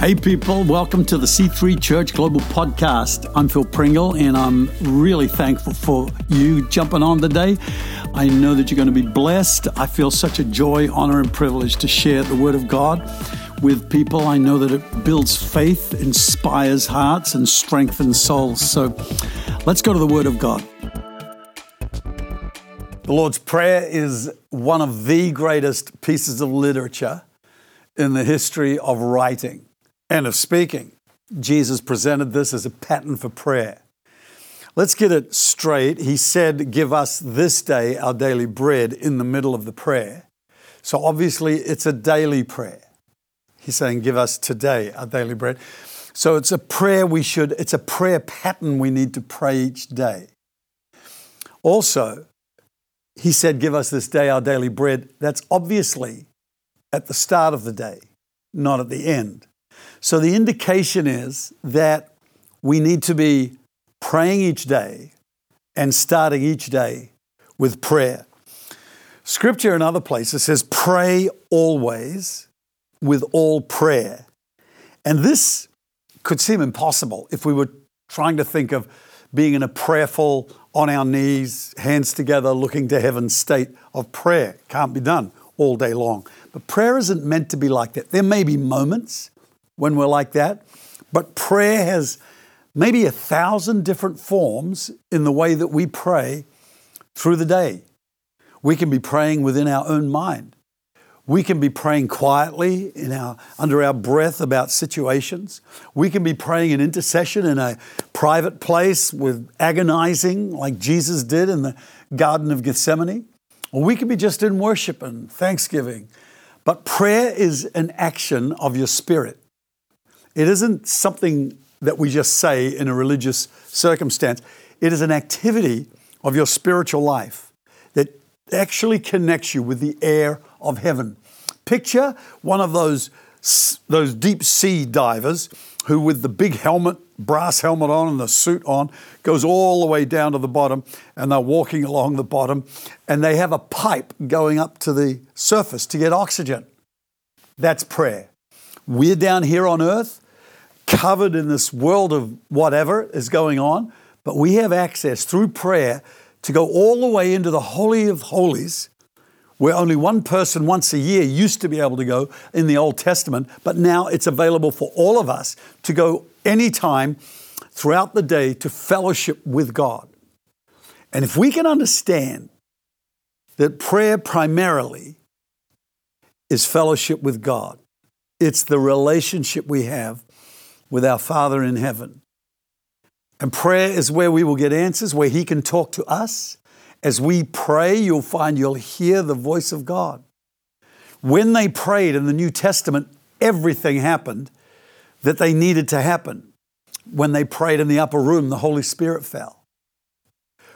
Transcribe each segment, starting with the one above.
Hey, people, welcome to the C3 Church Global Podcast. I'm Phil Pringle, and I'm really thankful for you jumping on today. I know that you're going to be blessed. I feel such a joy, honor, and privilege to share the Word of God with people. I know that it builds faith, inspires hearts, and strengthens souls. So let's go to the Word of God. The Lord's Prayer is one of the greatest pieces of literature in the history of writing and of speaking. Jesus presented this as a pattern for prayer. Let's get it straight. He said, Give us this day our daily bread in the middle of the prayer. So obviously, it's a daily prayer. He's saying, Give us today our daily bread. So it's a prayer we should, it's a prayer pattern we need to pray each day. Also, he said, Give us this day our daily bread. That's obviously at the start of the day, not at the end. So the indication is that we need to be praying each day and starting each day with prayer. Scripture in other places says, pray always with all prayer. And this could seem impossible if we were trying to think of being in a prayerful, on our knees, hands together, looking to heaven state of prayer. Can't be done all day long. But prayer isn't meant to be like that. There may be moments when we're like that. But prayer has maybe a thousand different forms in the way that we pray through the day. We can be praying within our own mind. We can be praying quietly in our, under our breath about situations. We can be praying in intercession in a private place with agonizing, like Jesus did in the Garden of Gethsemane. Or we can be just in worship and thanksgiving. But prayer is an action of your spirit. It isn't something that we just say in a religious circumstance. It is an activity of your spiritual life that actually connects you with the air of heaven. Picture one of those, those deep sea divers who, with the big helmet, brass helmet on and the suit on, goes all the way down to the bottom and they're walking along the bottom and they have a pipe going up to the surface to get oxygen. That's prayer. We're down here on earth, covered in this world of whatever is going on, but we have access through prayer to go all the way into the Holy of Holies, where only one person once a year used to be able to go in the Old Testament, but now it's available for all of us to go anytime throughout the day to fellowship with God. And if we can understand that prayer primarily is fellowship with God, it's the relationship we have with our Father in heaven. And prayer is where we will get answers, where He can talk to us. As we pray, you'll find you'll hear the voice of God. When they prayed in the New Testament, everything happened that they needed to happen. When they prayed in the upper room, the Holy Spirit fell.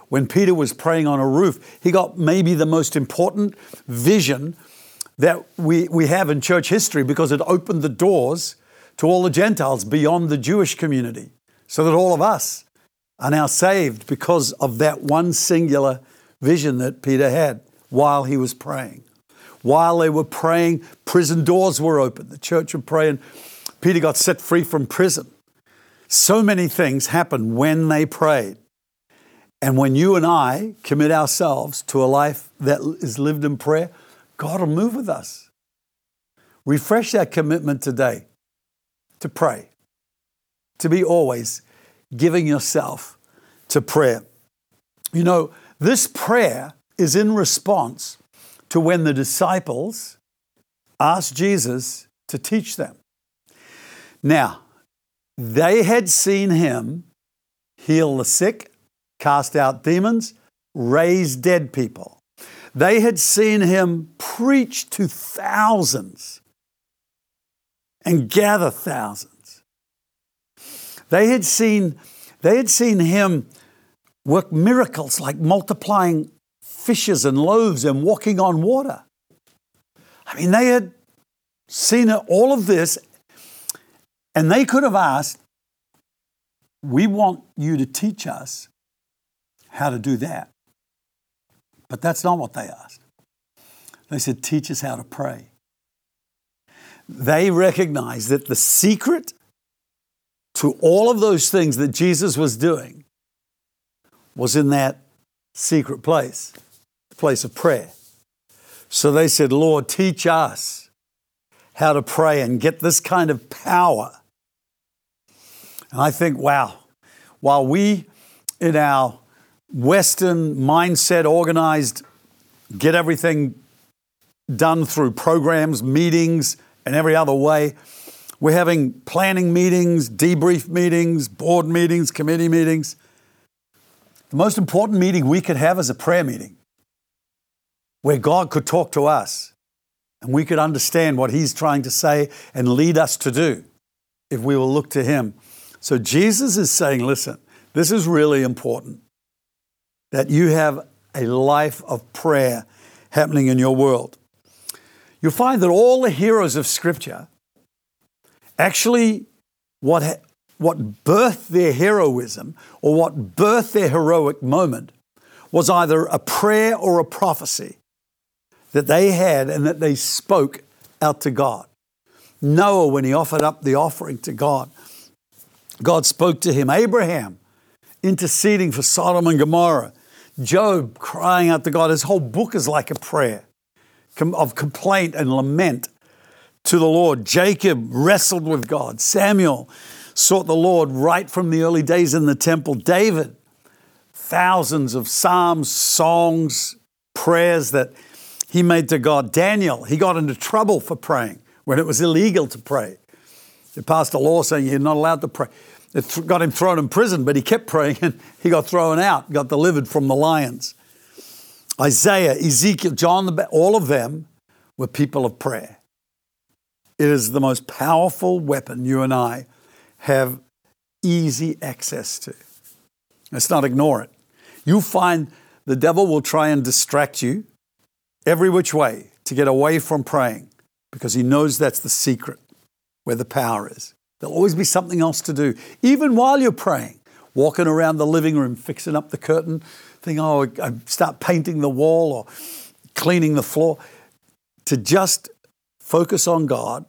When Peter was praying on a roof, he got maybe the most important vision that we, we have in church history because it opened the doors to all the Gentiles beyond the Jewish community, so that all of us are now saved because of that one singular vision that Peter had while he was praying. While they were praying, prison doors were open. The church would pray, and Peter got set free from prison. So many things happened when they prayed. And when you and I commit ourselves to a life that is lived in prayer, God will move with us. Refresh that commitment today to pray, to be always giving yourself to prayer. You know, this prayer is in response to when the disciples asked Jesus to teach them. Now, they had seen him heal the sick, cast out demons, raise dead people. They had seen him preach to thousands and gather thousands. They had seen, they had seen him work miracles like multiplying fishes and loaves and walking on water. I mean, they had seen all of this, and they could have asked, We want you to teach us how to do that. But that's not what they asked. They said, Teach us how to pray. They recognized that the secret to all of those things that Jesus was doing was in that secret place, the place of prayer. So they said, Lord, teach us how to pray and get this kind of power. And I think, wow, while we in our Western mindset, organized, get everything done through programs, meetings, and every other way, we're having planning meetings, debrief meetings, board meetings, committee meetings. The most important meeting we could have is a prayer meeting where God could talk to us and we could understand what He's trying to say and lead us to do if we will look to Him. So Jesus is saying, listen, this is really important that you have a life of prayer happening in your world. You'll find that all the heroes of Scripture actually what, what birthed their heroism or what birthed their heroic moment was either a prayer or a prophecy that they had and that they spoke out to God. Noah, when he offered up the offering to God, God spoke to him. Abraham, interceding for Sodom and Gomorrah. Job, crying out to God. His whole book is like a prayer of complaint and lament to the Lord. Jacob wrestled with God. Samuel sought the Lord right from the early days in the temple. David, thousands of psalms, songs, prayers that he made to God. Daniel, he got into trouble for praying when it was illegal to pray. They passed a law saying you're not allowed to pray. It got him thrown in prison, but he kept praying and he got thrown out, got delivered from the lions. Isaiah, Ezekiel, John, the, all of them were people of prayer. It is the most powerful weapon you and I have easy access to. Let's not ignore it. You find the devil will try and distract you every which way to get away from praying because he knows that's the secret where the power is. There'll always be something else to do, even while you're praying. Walking around the living room, fixing up the curtain, think, oh, I start painting the wall or cleaning the floor. To just focus on God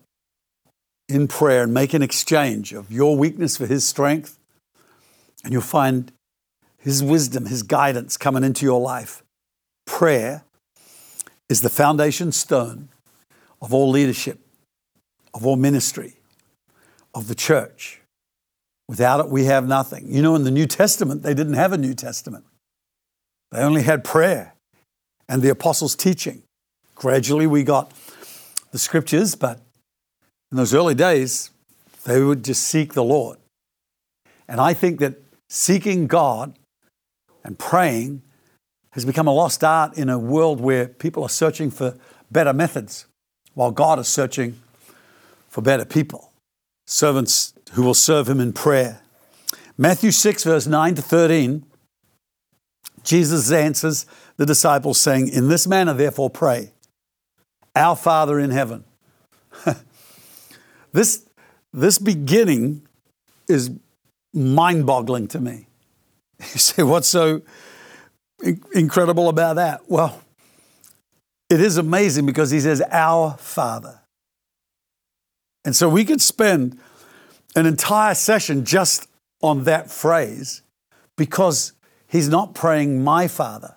in prayer and make an exchange of your weakness for His strength, and you'll find His wisdom, His guidance coming into your life. Prayer is the foundation stone of all leadership, of all ministry, of the church. Without it, we have nothing. You know, in the New Testament, they didn't have a New Testament, they only had prayer and the apostles' teaching. Gradually, we got the scriptures, but in those early days, they would just seek the Lord. And I think that seeking God and praying has become a lost art in a world where people are searching for better methods while God is searching for better people, servants who will serve Him in prayer. Matthew 6, verse 9 to 13, Jesus answers the disciples, saying, In this manner, therefore, pray, Our Father in heaven. this, this beginning is mind boggling to me. You say, What's so incredible about that? Well, it is amazing because he says, Our Father. And so we could spend an entire session just on that phrase because he's not praying my Father.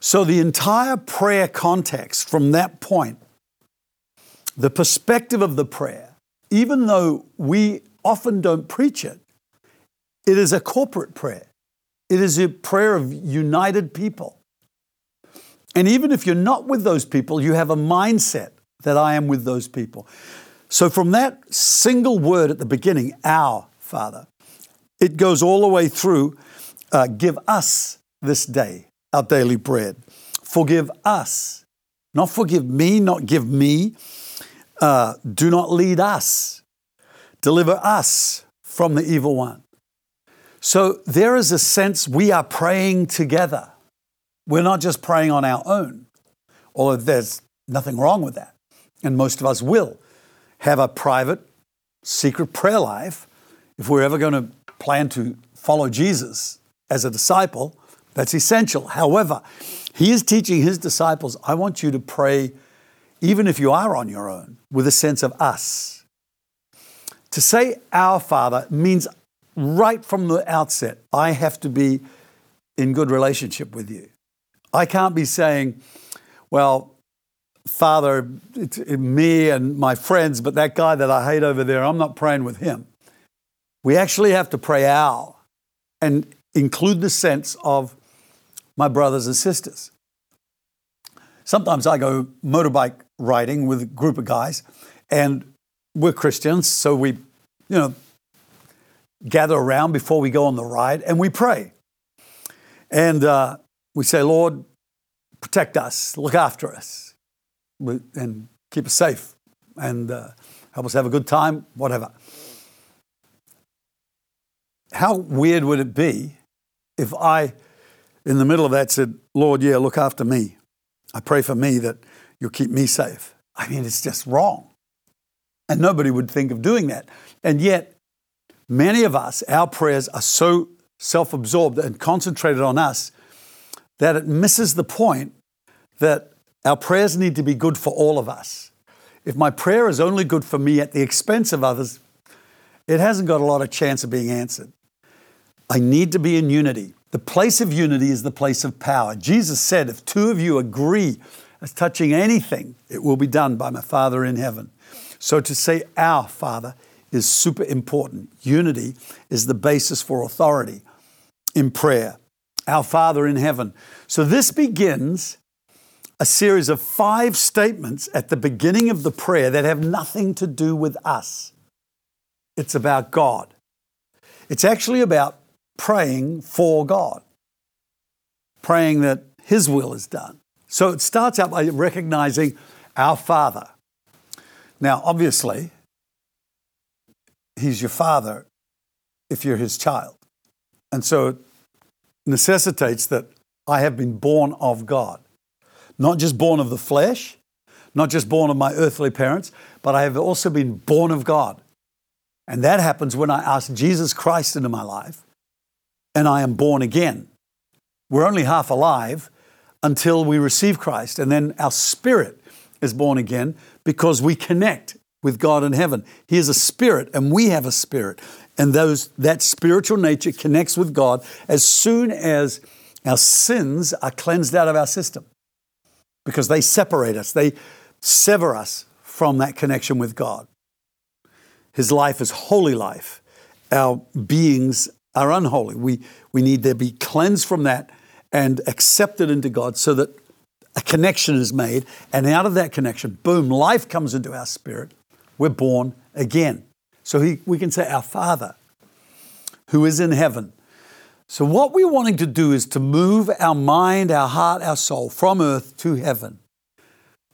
So the entire prayer context from that point, the perspective of the prayer, even though we often don't preach it, it is a corporate prayer. It is a prayer of united people. And even if you're not with those people, you have a mindset that I am with those people. So from that single word at the beginning, our Father, it goes all the way through uh, give us this day our daily bread. Forgive us. Not forgive me, not give me. Uh, do not lead us. Deliver us from the evil one. So there is a sense we are praying together. We're not just praying on our own, although there's nothing wrong with that. And most of us will have a private, secret prayer life if we're ever going to plan to follow Jesus as a disciple. That's essential. However, he is teaching his disciples I want you to pray even if you are on your own, with a sense of us. To say our Father means right from the outset, I have to be in good relationship with you. I can't be saying, well, Father, it's me and my friends, but that guy that I hate over there, I'm not praying with him. We actually have to pray out and include the sense of my brothers and sisters. Sometimes I go motorbike riding with a group of guys, and we're Christians, so we, you know, gather around before we go on the ride and we pray. And uh, we say, Lord, protect us, look after us, and keep us safe, and uh, help us have a good time, whatever. How weird would it be if I, in the middle of that, said, Lord, yeah, look after me. I pray for me that you'll keep me safe. I mean, it's just wrong. And nobody would think of doing that. And yet, many of us, our prayers are so self absorbed and concentrated on us that it misses the point that our prayers need to be good for all of us. If my prayer is only good for me at the expense of others, it hasn't got a lot of chance of being answered. I need to be in unity. The place of unity is the place of power. Jesus said, If two of you agree as touching anything, it will be done by my Father in heaven. So to say our Father is super important. Unity is the basis for authority in prayer. Our Father in heaven. So this begins a series of five statements at the beginning of the prayer that have nothing to do with us. It's about God. It's actually about praying for God, praying that His will is done. So it starts out by recognizing our Father. Now, obviously, He's your Father if you're His child. And so it necessitates that I have been born of God. Not just born of the flesh, not just born of my earthly parents, but I have also been born of God. And that happens when I ask Jesus Christ into my life and I am born again. We're only half alive until we receive Christ, and then our spirit is born again because we connect with God in heaven. He is a spirit, and we have a spirit. And those, that spiritual nature connects with God as soon as our sins are cleansed out of our system because they separate us, they sever us from that connection with God. His life is holy life. Our beings are unholy. We, we need to be cleansed from that and accepted into God so that a connection is made. And out of that connection, boom, life comes into our spirit. We're born again. So he, we can say, Our Father who is in heaven. So, what we're wanting to do is to move our mind, our heart, our soul from earth to heaven.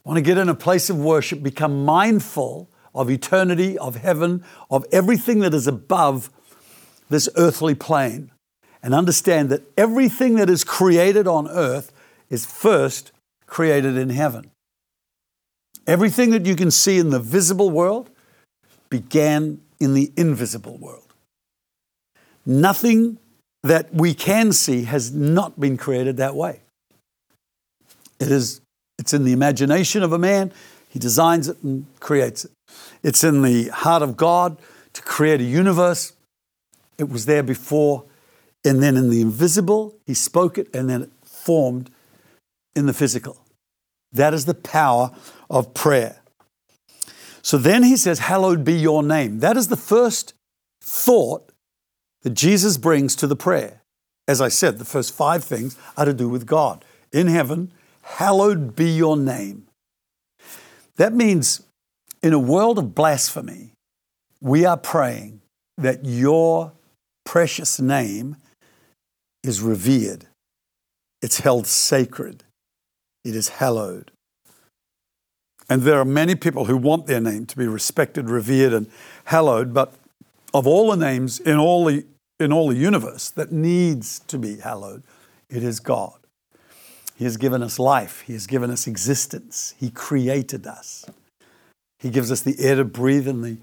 want to get in a place of worship, become mindful of eternity, of heaven, of everything that is above this earthly plane and understand that everything that is created on earth is first created in heaven. Everything that you can see in the visible world began in the invisible world. Nothing that we can see has not been created that way. It is it's in the imagination of a man, he designs it and creates it. It's in the heart of God to create a universe it was there before. And then in the invisible, he spoke it and then it formed in the physical. That is the power of prayer. So then he says, Hallowed be your name. That is the first thought that Jesus brings to the prayer. As I said, the first five things are to do with God. In heaven, hallowed be your name. That means in a world of blasphemy, we are praying that your precious name is revered, it's held sacred, it is hallowed. And there are many people who want their name to be respected, revered, and hallowed, but of all the names in all the, in all the universe that needs to be hallowed, it is God. He has given us life, He has given us existence, He created us. He gives us the air to breathe and the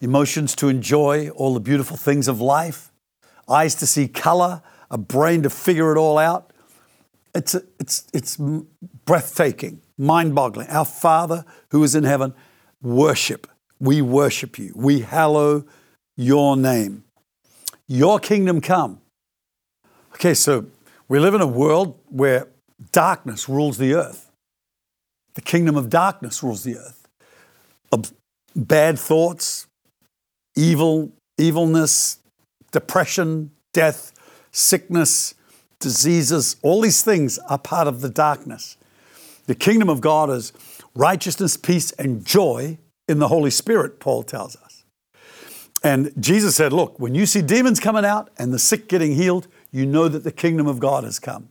emotions to enjoy all the beautiful things of life eyes to see color, a brain to figure it all out. It's, it's, it's breathtaking, mind boggling. Our Father who is in heaven, worship. We worship you. We hallow your name. Your kingdom come. Okay, so we live in a world where darkness rules the earth. The kingdom of darkness rules the earth. Bad thoughts, evil, evilness, depression, death, sickness, diseases, all these things are part of the darkness. The kingdom of God is righteousness, peace, and joy in the Holy Spirit, Paul tells us. And Jesus said, Look, when you see demons coming out and the sick getting healed, you know that the kingdom of God has come.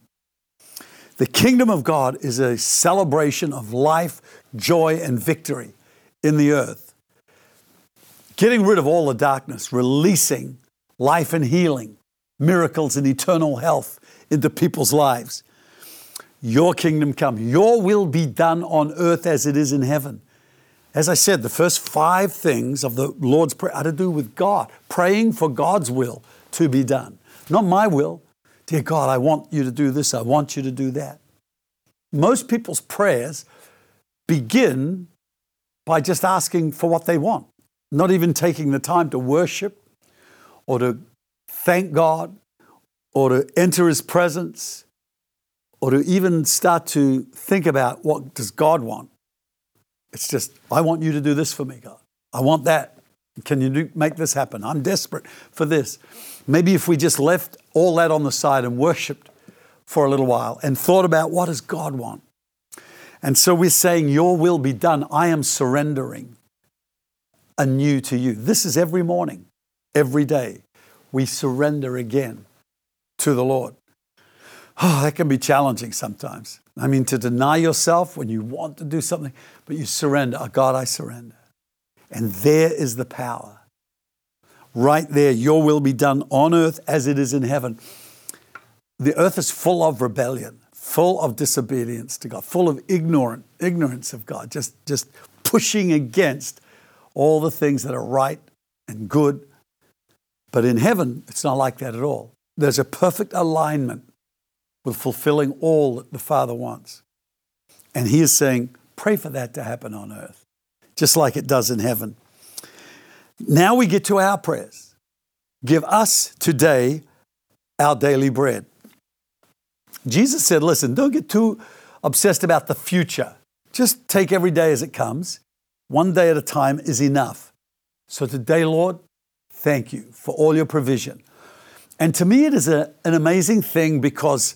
The kingdom of God is a celebration of life, joy, and victory in the earth. Getting rid of all the darkness, releasing life and healing, miracles and eternal health into people's lives. Your kingdom come, your will be done on earth as it is in heaven. As I said, the first five things of the Lord's Prayer are to do with God, praying for God's will to be done. Not my will. Dear God, I want you to do this, I want you to do that. Most people's prayers begin by just asking for what they want, not even taking the time to worship or to thank God or to enter his presence or to even start to think about what does God want. It's just, I want you to do this for me, God. I want that. Can you do, make this happen? I'm desperate for this. Maybe if we just left all that on the side and worshiped for a little while and thought about what does God want? And so we're saying, Your will be done. I am surrendering anew to you. This is every morning, every day. We surrender again to the Lord. Oh, that can be challenging sometimes. I mean, to deny yourself when you want to do something, but you surrender. Oh, God, I surrender. And there is the power. Right there, your will be done on earth as it is in heaven. The earth is full of rebellion, full of disobedience to God, full of ignorant, ignorance of God, just, just pushing against all the things that are right and good. But in heaven, it's not like that at all. There's a perfect alignment with fulfilling all that the Father wants. And He is saying, pray for that to happen on earth, just like it does in heaven. Now we get to our prayers. Give us today our daily bread. Jesus said, listen, don't get too obsessed about the future. Just take every day as it comes. One day at a time is enough. So today, Lord, thank you for all your provision. And to me, it is a, an amazing thing because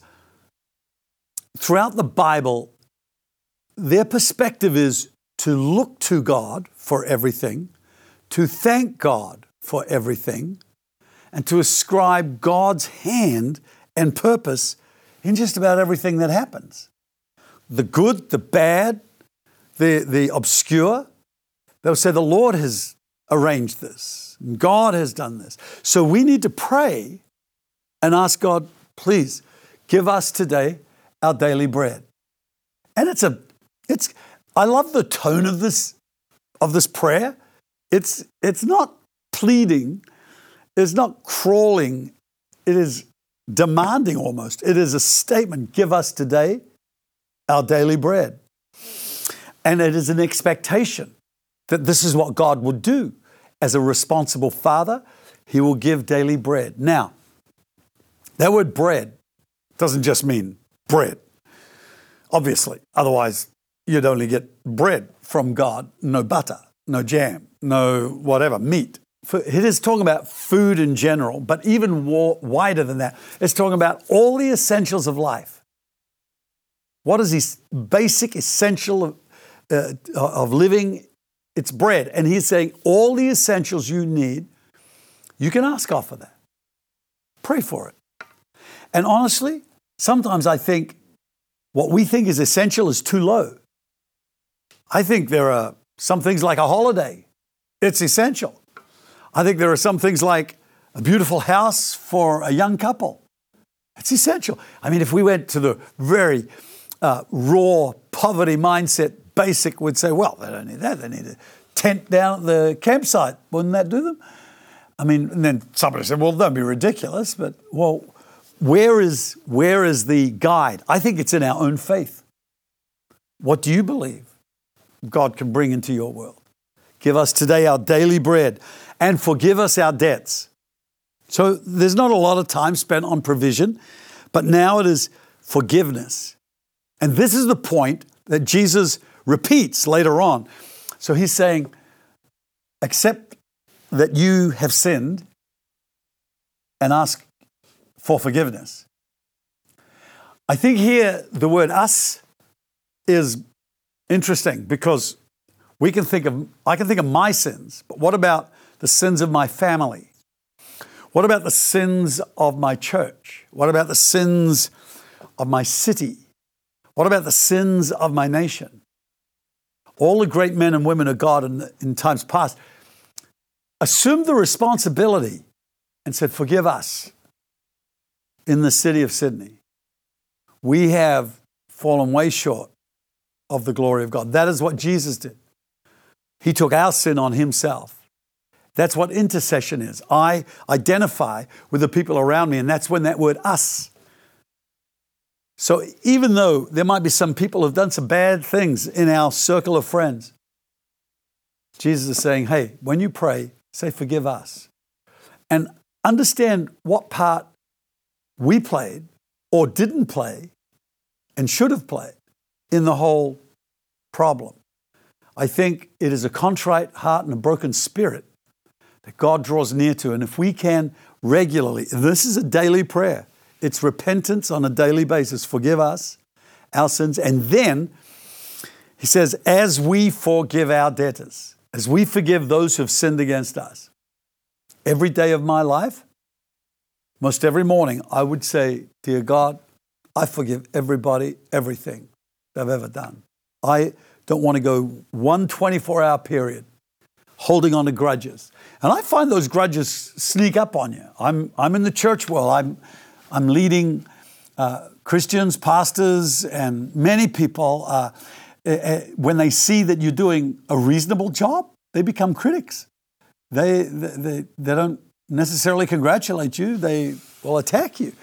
throughout the Bible, their perspective is to look to God for everything, to thank God for everything, and to ascribe God's hand and purpose in just about everything that happens. The good, the bad, the, the obscure. They'll say, The Lord has arranged this, God has done this. So we need to pray and ask God, please give us today our daily bread. And it's a, it's, I love the tone of this, of this prayer. It's, it's not pleading, it's not crawling, it is demanding almost. It is a statement give us today our daily bread. And it is an expectation that this is what God would do. As a responsible father, he will give daily bread. Now, that word bread doesn't just mean bread, obviously. Otherwise, you'd only get bread from God, no butter, no jam, no whatever, meat. It is talking about food in general, but even wider than that, it's talking about all the essentials of life. What is this basic essential of, uh, of living? It's bread. And he's saying all the essentials you need, you can ask God for that. Pray for it. And honestly, sometimes I think what we think is essential is too low. I think there are some things like a holiday, it's essential. I think there are some things like a beautiful house for a young couple. It's essential. I mean, if we went to the very uh, raw poverty mindset, basic would say, well, they don't need that. They need a tent down at the campsite. Wouldn't that do them? I mean, and then somebody said, well, don't be ridiculous. But, well, where is, where is the guide? I think it's in our own faith. What do you believe God can bring into your world? Give us today our daily bread and forgive us our debts. So there's not a lot of time spent on provision, but now it is forgiveness. And this is the point that Jesus repeats later on. So he's saying, accept that you have sinned and ask for forgiveness. I think here the word us is interesting because we can think of, I can think of my sins, but what about the sins of my family? What about the sins of my church? What about the sins of my city? What about the sins of my nation? All the great men and women of God in, in times past assumed the responsibility and said, Forgive us in the city of Sydney. We have fallen way short of the glory of God. That is what Jesus did. He took our sin on himself. That's what intercession is. I identify with the people around me, and that's when that word us. So even though there might be some people who've done some bad things in our circle of friends, Jesus is saying, hey, when you pray, say, forgive us. And understand what part we played or didn't play and should have played in the whole problem. I think it is a contrite heart and a broken spirit that God draws near to. And if we can regularly, this is a daily prayer, it's repentance on a daily basis. Forgive us our sins. And then he says, as we forgive our debtors, as we forgive those who have sinned against us. Every day of my life, most every morning, I would say, Dear God, I forgive everybody, everything they've ever done. I don't want to go one 24 hour period holding on to grudges. And I find those grudges sneak up on you. I'm, I'm in the church world, I'm, I'm leading uh, Christians, pastors, and many people. Uh, uh, when they see that you're doing a reasonable job, they become critics. They, they, they don't necessarily congratulate you, they will attack you.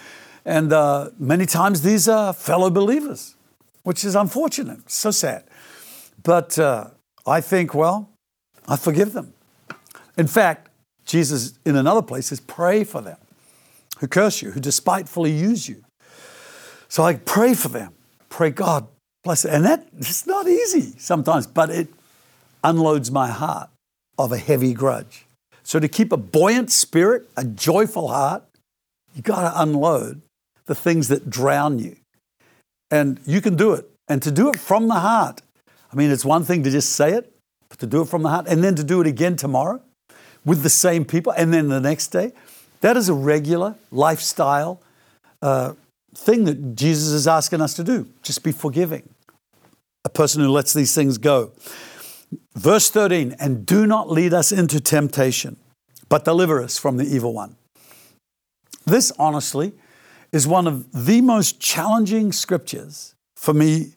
And uh, many times these are fellow believers, which is unfortunate, so sad. But uh, I think, well, I forgive them. In fact, Jesus in another place says, pray for them who curse you, who despitefully use you. So I pray for them. Pray, God, bless it. And that it's not easy sometimes, but it unloads my heart of a heavy grudge. So to keep a buoyant spirit, a joyful heart, you got to unload the things that drown you. And you can do it. And to do it from the heart, I mean, it's one thing to just say it, but to do it from the heart and then to do it again tomorrow with the same people and then the next day, that is a regular lifestyle uh, thing that Jesus is asking us to do. Just be forgiving. A person who lets these things go. Verse 13, and do not lead us into temptation, but deliver us from the evil one. This, honestly, is one of the most challenging scriptures for me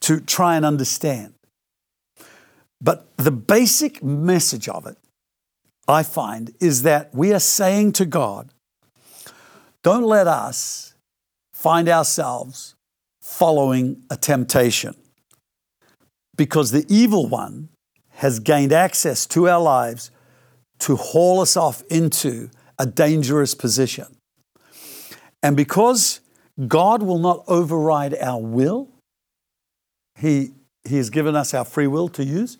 to try and understand. But the basic message of it, I find, is that we are saying to God, don't let us find ourselves following a temptation because the evil one has gained access to our lives to haul us off into a dangerous position. And because God will not override our will, He, he has given us our free will to use.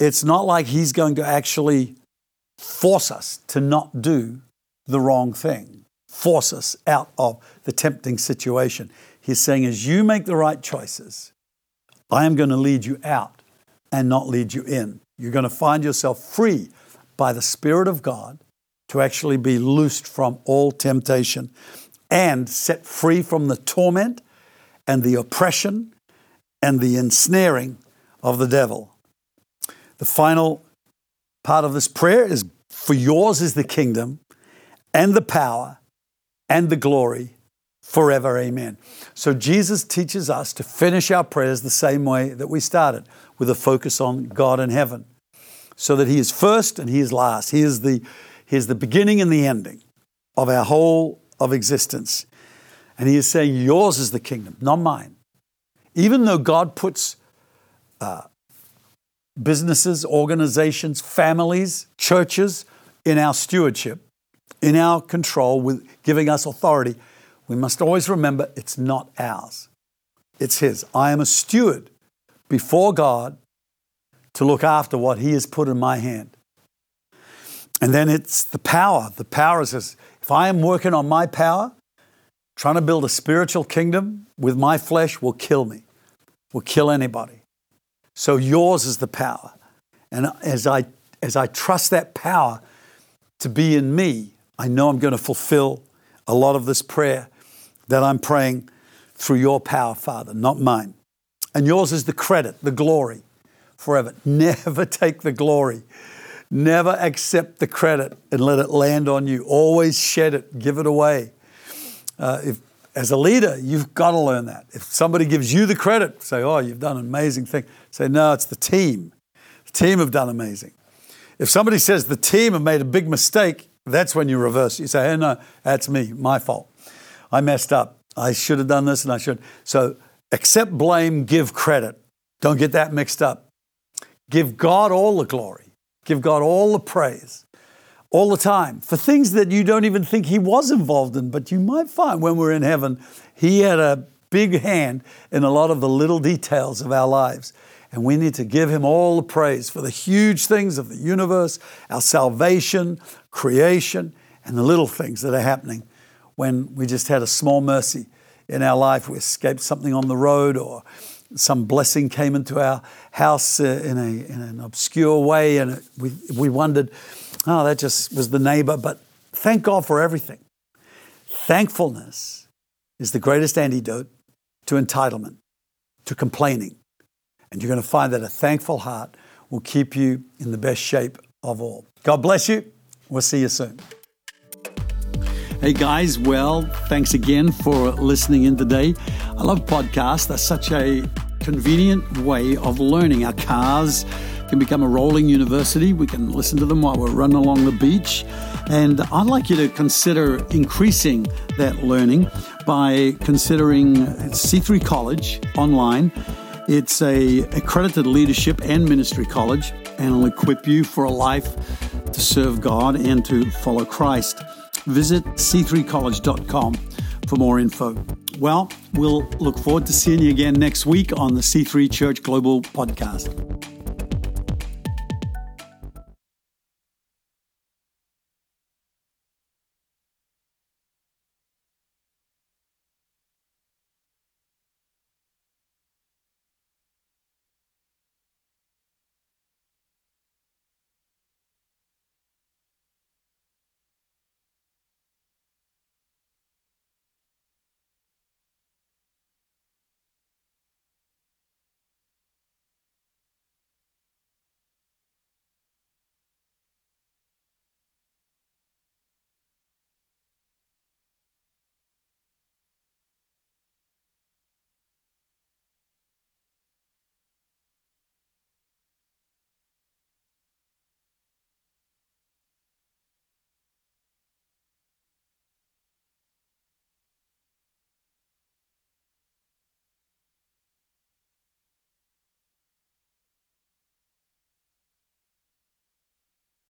It's not like He's going to actually force us to not do the wrong thing, force us out of the tempting situation. He's saying, as you make the right choices, I am going to lead you out and not lead you in. You're going to find yourself free by the Spirit of God to actually be loosed from all temptation and set free from the torment and the oppression and the ensnaring of the devil. The final part of this prayer is For yours is the kingdom and the power and the glory forever. Amen. So Jesus teaches us to finish our prayers the same way that we started, with a focus on God in heaven, so that He is first and He is last. He is the, he is the beginning and the ending of our whole of existence. And He is saying, Yours is the kingdom, not mine. even though God puts uh, businesses, organizations, families, churches in our stewardship, in our control, with giving us authority, we must always remember it's not ours, it's His. I am a steward before God to look after what He has put in my hand. And then it's the power. The power is this. If I am working on my power, trying to build a spiritual kingdom with my flesh will kill me, will kill anybody. So yours is the power. And as I, as I trust that power to be in me, I know I'm going to fulfill a lot of this prayer that I'm praying through your power, Father, not mine. And yours is the credit, the glory forever. Never take the glory. Never accept the credit and let it land on you. Always shed it, give it away. Uh, if, as a leader, you've got to learn that. If somebody gives you the credit, say, oh, you've done an amazing thing. Say, no, it's the team. The team have done amazing. If somebody says the team have made a big mistake, that's when you reverse. You say, hey, no, that's me, my fault. I messed up. I should have done this and I should. So accept blame, give credit. Don't get that mixed up. Give God all the glory, give God all the praise all the time for things that you don't even think He was involved in. But you might find when we're in heaven, He had a big hand in a lot of the little details of our lives. And we need to give Him all the praise for the huge things of the universe, our salvation, creation, and the little things that are happening when we just had a small mercy in our life. We escaped something on the road or some blessing came into our house uh, in, a, in an obscure way, and we, we wondered, oh, that just was the neighbor. But thank God for everything. Thankfulness is the greatest antidote to entitlement, to complaining. And you're going to find that a thankful heart will keep you in the best shape of all. God bless you. We'll see you soon. Hey guys, well, thanks again for listening in today. I love podcasts. They're such a convenient way of learning. Our cars can become a rolling university. We can listen to them while we're running along the beach. And I'd like you to consider increasing that learning by considering C3 College online. It's a accredited leadership and ministry college, and it'll equip you for a life to serve God and to follow Christ. Visit c3college.com for more info. Well, we'll look forward to seeing you again next week on the C3 Church Global podcast.